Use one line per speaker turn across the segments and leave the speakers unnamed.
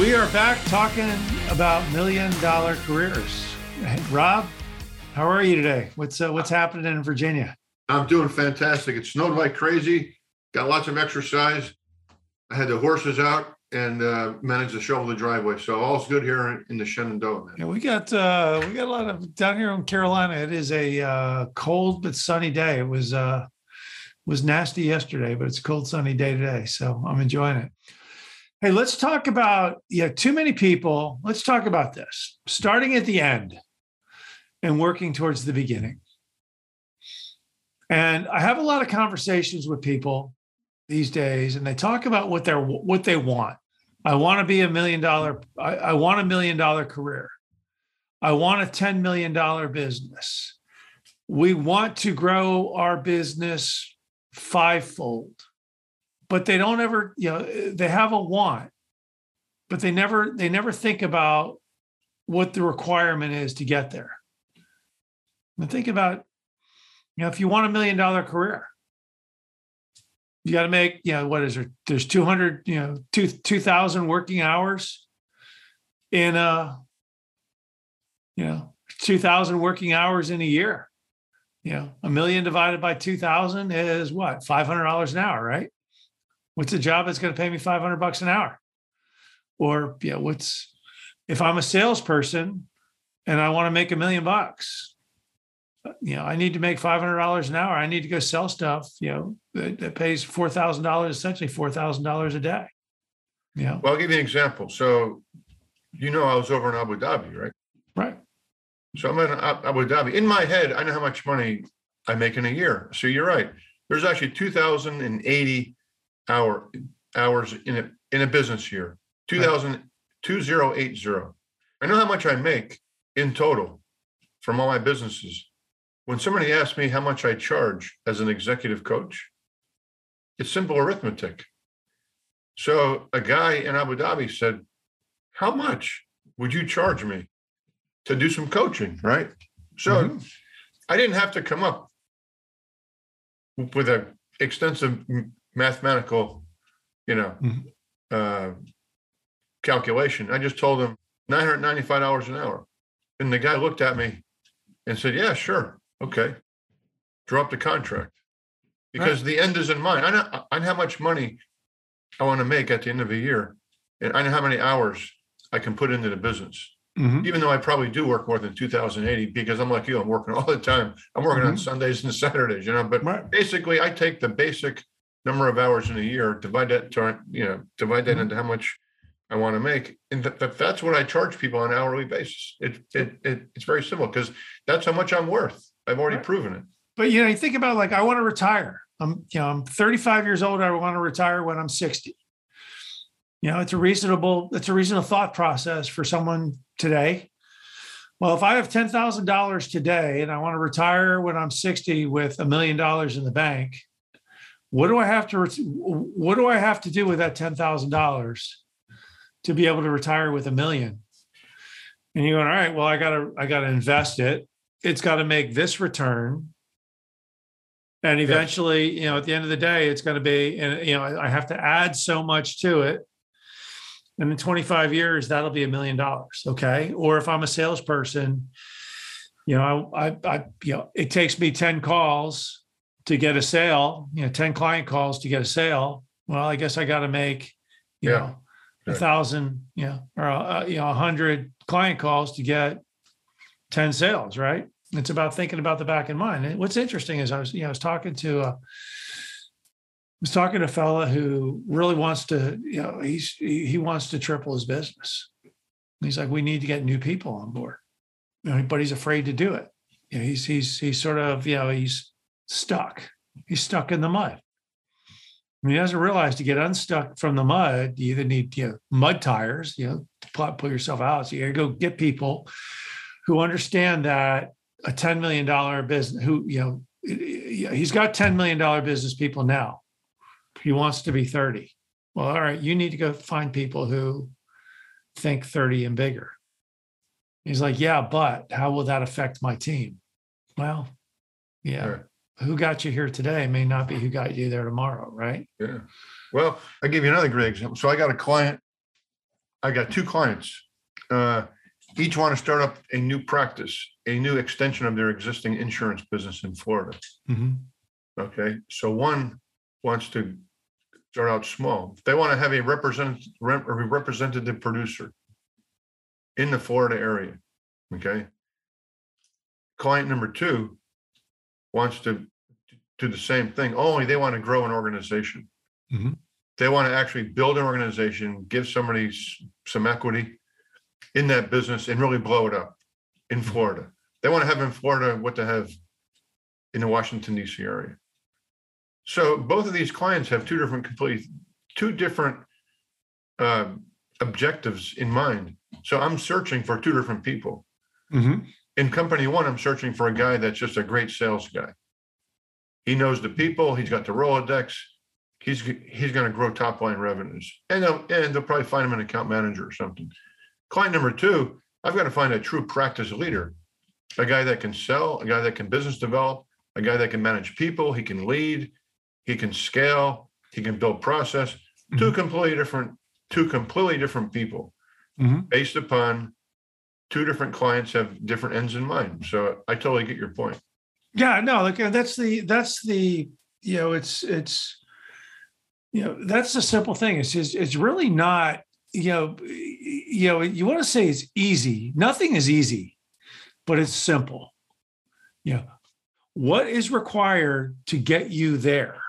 We are back talking about million dollar careers. Rob, how are you today? What's uh, what's happening in Virginia?
I'm doing fantastic. It snowed like crazy. Got lots of exercise. I had the horses out and uh, managed to shovel the driveway. So all's good here in the Shenandoah. Man.
Yeah, we got uh, we got a lot of down here in Carolina. It is a uh, cold but sunny day. It was uh, was nasty yesterday, but it's a cold sunny day today. So I'm enjoying it. Hey, let's talk about yeah. Too many people. Let's talk about this. Starting at the end and working towards the beginning. And I have a lot of conversations with people these days, and they talk about what they're what they want. I want to be a million dollar. I, I want a million dollar career. I want a ten million dollar business. We want to grow our business fivefold, but they don't ever. You know, they have a want, but they never they never think about what the requirement is to get there. And think about, you know, if you want a million dollar career, you got to make, you know, what is there? There's 200, you know, two, 2000 working hours in a, you know, 2000 working hours in a year. You know, a million divided by 2000 is what? $500 an hour, right? What's a job that's going to pay me 500 bucks an hour? Or, yeah, what's, if I'm a salesperson and I want to make a million bucks, uh, you know, I need to make five hundred dollars an hour. I need to go sell stuff. You know, that, that pays four thousand dollars, essentially four thousand dollars a day. You know.
Well, I'll give you an example. So, you know, I was over in Abu Dhabi, right?
Right.
So I'm in Abu Dhabi. In my head, I know how much money I make in a year. So you're right. There's actually 2,080 hour hours in a in a business year. 2000 2080. I know how much I make in total from all my businesses when somebody asks me how much I charge as an executive coach, it's simple arithmetic. So a guy in Abu Dhabi said, How much would you charge me to do some coaching? Right. So mm-hmm. I didn't have to come up with an extensive mathematical, you know, mm-hmm. uh, calculation. I just told him $995 an hour. And the guy looked at me and said, Yeah, sure. Okay. Drop the contract because right. the end is in mind. I know, I know how much money I want to make at the end of a year, and I know how many hours I can put into the business. Mm-hmm. Even though I probably do work more than 2080 because I'm like you, I'm working all the time. I'm working mm-hmm. on Sundays and Saturdays, you know. But right. basically, I take the basic number of hours in a year, divide that to you know, divide that mm-hmm. into how much I want to make, and th- th- that's what I charge people on an hourly basis. It, it, it it's very simple because that's how much I'm worth. I've already right. proven it.
But you know, you think about like I want to retire. I'm you know I'm 35 years old. I want to retire when I'm 60. You know, it's a reasonable it's a reasonable thought process for someone today. Well, if I have ten thousand dollars today and I want to retire when I'm 60 with a million dollars in the bank, what do I have to what do I have to do with that ten thousand dollars to be able to retire with a million? And you're going, all right, well, I gotta I gotta invest it. It's got to make this return. And eventually you know at the end of the day it's going to be and you know i have to add so much to it. And in 25 years that'll be a million dollars okay? Or if i'm a salesperson you know I, I i you know it takes me 10 calls to get a sale you know 10 client calls to get a sale well i guess i got to make you yeah. know a thousand you know or uh, you know a hundred client calls to get 10 sales, right? It's about thinking about the back in mind. And what's interesting is I was, you know, I was talking to uh, I was talking to a fella who really wants to, you know, he's he wants to triple his business. He's like, we need to get new people on board, you know, but he's afraid to do it. You know, he's he's he's sort of, you know, he's stuck. He's stuck in the mud. And he doesn't realize to get unstuck from the mud, you either need you know, mud tires, you know, to pull, yourself out. So you gotta go get people who understand that a $10 million business, who, you know, he's got $10 million business people now. He wants to be 30. Well, all right, you need to go find people who think 30 and bigger. He's like, yeah, but how will that affect my team? Well, yeah. Sure. Who got you here today may not be who got you there tomorrow, right?
Yeah. Well, I'll give you another great example. So I got a client I got two clients. Uh, each want to start up a new practice, a new extension of their existing insurance business in Florida.
Mhm.
Okay, so one wants to start out small. They want to have a represent, rep- a representative producer in the Florida area. Okay. Client number two wants to do the same thing, only they want to grow an organization.
Mhm.
They want to actually build an organization, give somebody some equity in that business and really blow it up in Florida. They want to have in Florida what they have in the Washington DC area. So both of these clients have two different complete, two different um, objectives in mind. So I'm searching for two different people.
Mhm.
In company one, I'm searching for a guy that's just a great sales guy. He knows the people, he's got the Rolodex, he's, he's gonna grow top line revenues. And they'll, and they'll probably find him an account manager or something. Client number two, I've got to find a true practice leader. A guy that can sell, a guy that can business develop, a guy that can manage people, he can lead, he can scale, he can build process. Two completely different, two completely different people
Mhm.
based upon two different clients have different ends in mind. So I totally get your point.
Yeah, no, like uh, that's the that's the you know it's it's you know that's the simple thing. It's just it's really not you know you know you want to say it's easy. Nothing is easy, but it's simple. You know what is required to get you there.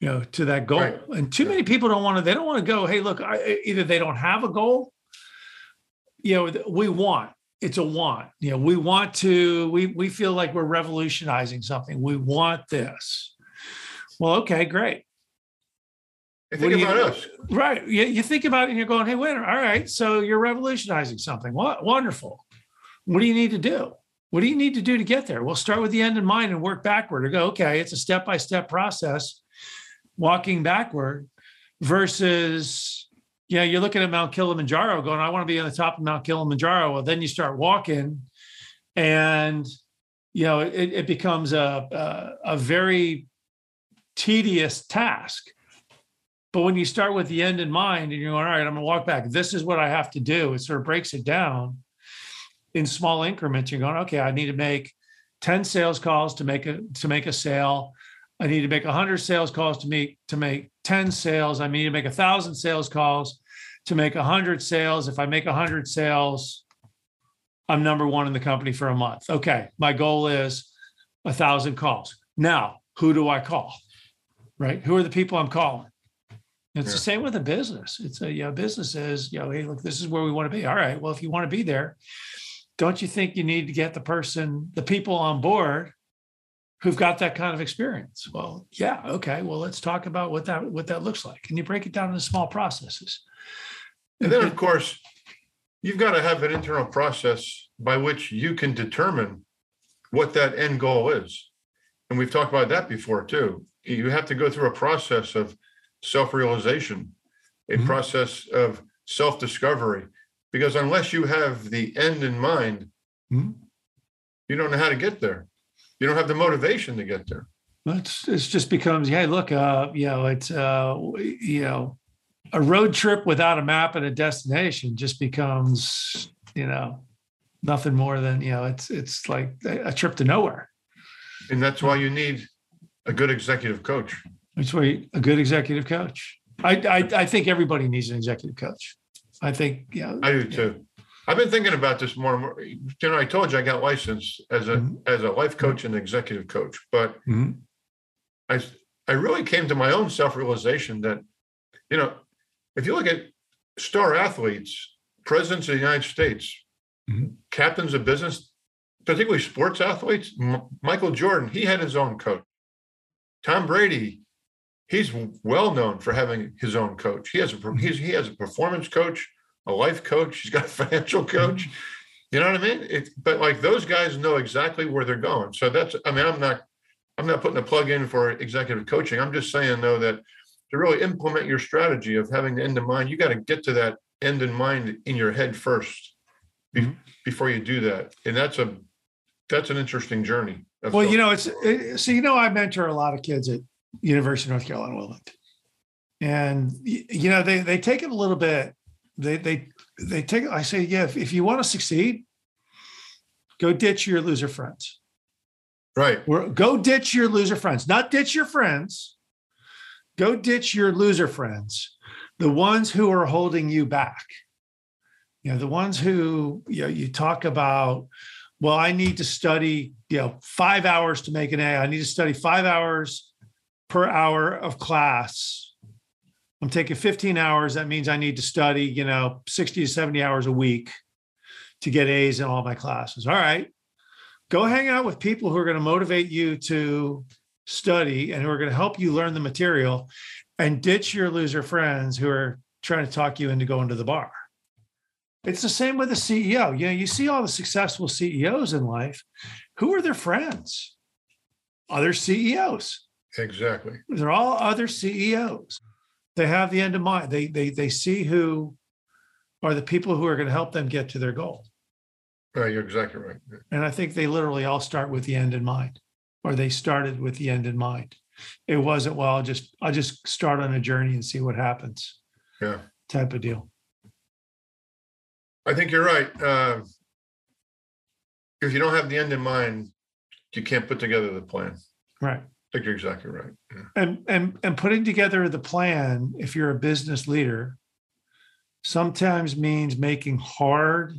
You know to that goal,
Right.
and too many people don't want to. They don't want to go. Hey, look, I, either they don't have a goal. You know, we want it's a want. You know, we want to, we we feel like we're revolutionizing something. We want this. Well, okay, great. What
think
you-
about us.
Right. You, you think about it and you're going, hey, wait, all right. So you're revolutionizing something. What wonderful. What do you need to do? What do you need to do to get there? We'll start with the end in mind and work backward and go, okay, it's a step-by-step process, walking backward versus, you know, you're looking at Mount Kilimanjaro going, I want to be on the top of Mount Kilimanjaro. Well, then you start walking and, you know, it, it becomes a, a, a very tedious task. But when you start with the end in mind and you're going, all right, I'm going to walk back. This is what I have to do. It sort of breaks it down in small increments. You're going, okay, I need to make 10 sales calls to make a to make a sale. I need to make 100 sales calls to make to make 10 sales. I need to make a thousand sales calls to make 100 sales. If I make 100 sales, I'm number one in the company for a month. Okay, my goal is a thousand calls. Now, who do I call? Right? Who are the people I'm calling? It's
Yeah.
the same with a business. It's a you know, business is, you know, hey, look, this is where we want to be. All right. Well, if you want to be there, don't you think you need to get the person, the people on board who've got that kind of experience? Well, yeah. Okay. Well, let's talk about what that what that looks like. And you break it down into small processes.
And then, of course, you've got to have an internal process by which you can determine what that end goal is. And we've talked about that before too. You have to go through a process of self-realization, a
Mhm.
process of self-discovery. Because unless you have the end in mind,
Mhm.
you don't know how to get there. You don't have the motivation to get there.
It's it's just becomes, hey, look, uh, you know, it's uh, you know, a road trip without a map and a destination just becomes, you know, nothing more than, you know, it's it's like a trip to nowhere.
And that's why you need a good executive coach.
That's why a good executive coach. I, I I think everybody needs an executive coach. I think, yeah.
I do too. I've been thinking about this more and more. You know, I told you I got licensed as a
Mhm.
as a life coach and executive coach, but
Mhm.
I I really came to my own self-realization that, you know, if you look at star athletes, presidents of the United States,
Mhm.
captains of business, particularly sports athletes, M- Michael Jordan, he had his own coach. Tom Brady, he's well known for having his own coach. He has a he's, he has a performance coach, a life coach. He's got a financial coach. You know what I mean? It, but like those guys know exactly where they're going. So that's I mean I'm not I'm not putting a plug in for executive coaching. I'm just saying though that to really implement your strategy of having the end in mind, you got to get to that end in mind in your head first be-
Mhm.
before you do that. And that's a that's an interesting journey.
Well, you know, it's it, so you know, I mentor a lot of kids at University of North Carolina Wilmington, and you know, they they take it a little bit They they they take. I say, yeah. If, if you want to succeed, go ditch your loser friends.
Right.
Or go ditch your loser friends. Not ditch your friends. Go ditch your loser friends. The ones who are holding you back. You know, the ones who you know you talk about. Well, I need to study. You know, five hours to make an A. I need to study five hours per hour of class. I'm taking 15 hours. That means I need to study, you know, 60 to 70 hours a week to get A's in all my classes. All right. Go hang out with people who are going to motivate you to study and who are going to help you learn the material and ditch your loser friends who are trying to talk you into going to the bar. It's the same with a CEO. You know, you see all the successful CEOs in life. Who are their friends? Other CEOs.
Exactly.
They're all other CEOs. They have the end in mind. They they they see who are the people who are going to help them get to their goal.
Right, you're exactly right.
And I think they literally all start with the end in mind, or they started with the end in mind. It wasn't well. I'll just I'll just start on a journey and see what happens.
Yeah.
Type of deal.
I think you're right. Uh, if you don't have the end in mind, you can't put together the plan.
Right.
I think you're exactly right. Yeah.
And and and putting together the plan, if you're a business leader, sometimes means making hard,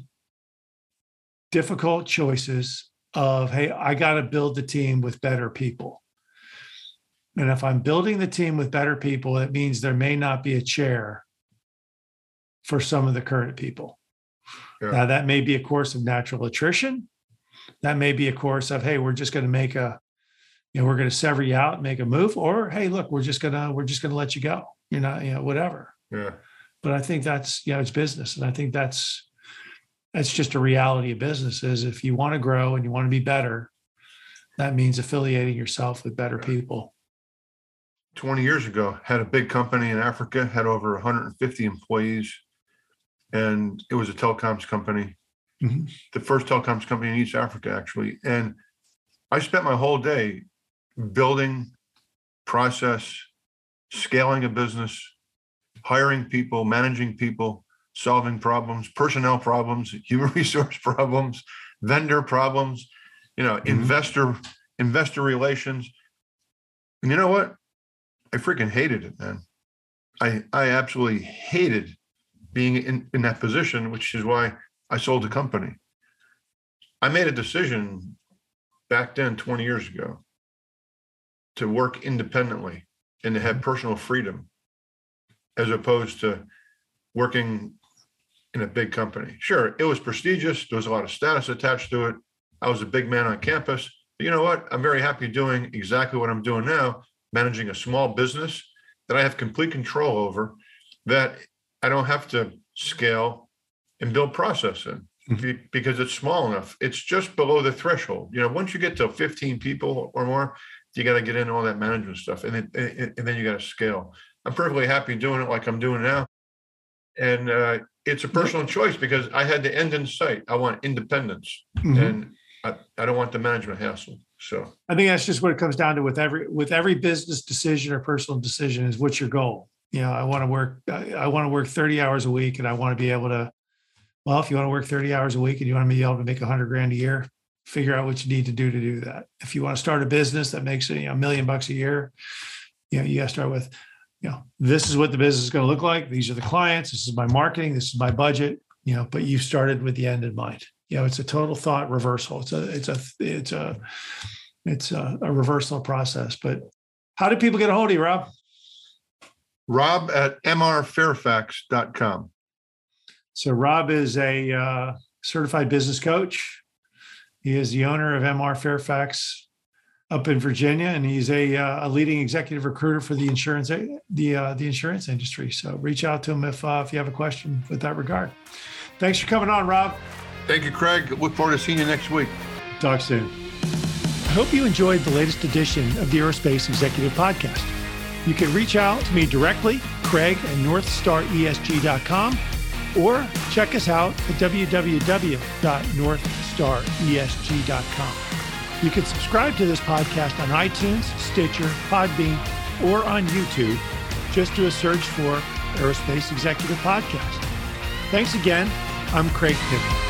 difficult choices of, hey, I got to build the team with better people. And if I'm building the team with better people, it means there may not be a chair for some of the current people.
Yeah.
Now, that may be a course of natural attrition. That may be a course of, hey, we're just going to make a, you know, we're going to sever you out, and make a move, or hey, look, we're just gonna, we're just gonna let you go. You're not, you know, whatever.
Yeah.
But I think that's, you know, it's business. And I think that's that's just a reality of business is if you want to grow and you want to be better, that means affiliating yourself with better people.
20 years ago, had a big company in Africa, had over 150 employees, and it was a telecoms company,
Mhm.
the first telecoms company in East Africa, actually. And I spent my whole day building process, scaling a business, hiring people, managing people, solving problems, personnel problems, human resource problems, vendor problems, you know,
Mhm.
investor investor relations. And you know what? I freaking hated it, man. I I absolutely hated being in, in that position, which is why I sold the company. I made a decision back then 20 years ago to work independently and to have personal freedom as opposed to working in a big company. Sure, it was prestigious. There was a lot of status attached to it. I was a big man on campus. But you know what? I'm very happy doing exactly what I'm doing now, managing a small business that I have complete control over, that I don't have to scale and build process in be- because it's small enough. It's just below the threshold. You know, once you get to 15 people or more, you got to get into all that management stuff, and then and and then you got to scale. I'm perfectly happy doing it like I'm doing now, and uh, it's a personal choice because I had the end in sight. I want independence,
Mhm.
and I, I don't want the management hassle. So
I think that's just what it comes down to with every with every business decision or personal decision is what's your goal? You know, I want to work I, I want to work 30 hours a week and I want to be able to well, if you want to work 30 hours a week and you want to be able to make a 100 grand a year, figure out what you need to do to do that. If you want to start a business that makes you know, a million bucks a year, you know, you got to start with, you know, this is what the business is going to look like. These are the clients. This is my marketing. This is my budget. You know, but you started with the end in mind. You know, it's a total thought reversal. It's a, it's a, it's a, it's a, a reversal process. But how do people get a hold of you, Rob?
Rob at mrfairfax.com.
So Rob is a uh, certified business coach. He is the owner of MR Fairfax up in Virginia, and he's a, uh, a leading executive recruiter for the insurance the uh, the insurance industry. So reach out to him if uh, if you have a question with that regard. Thanks for coming on, Rob.
Thank you, Craig. Look forward to seeing you next week.
Talk soon. I hope you enjoyed the latest edition of the Aerospace Executive Podcast. You can reach out to me directly, Craig at NorthstarESG.com, or check us out at www.northstaresg.com. You can subscribe to this podcast on iTunes, Stitcher, Podbean, or on YouTube. Just do a search for Aerospace Executive Podcast. Thanks again. I'm Craig Picken.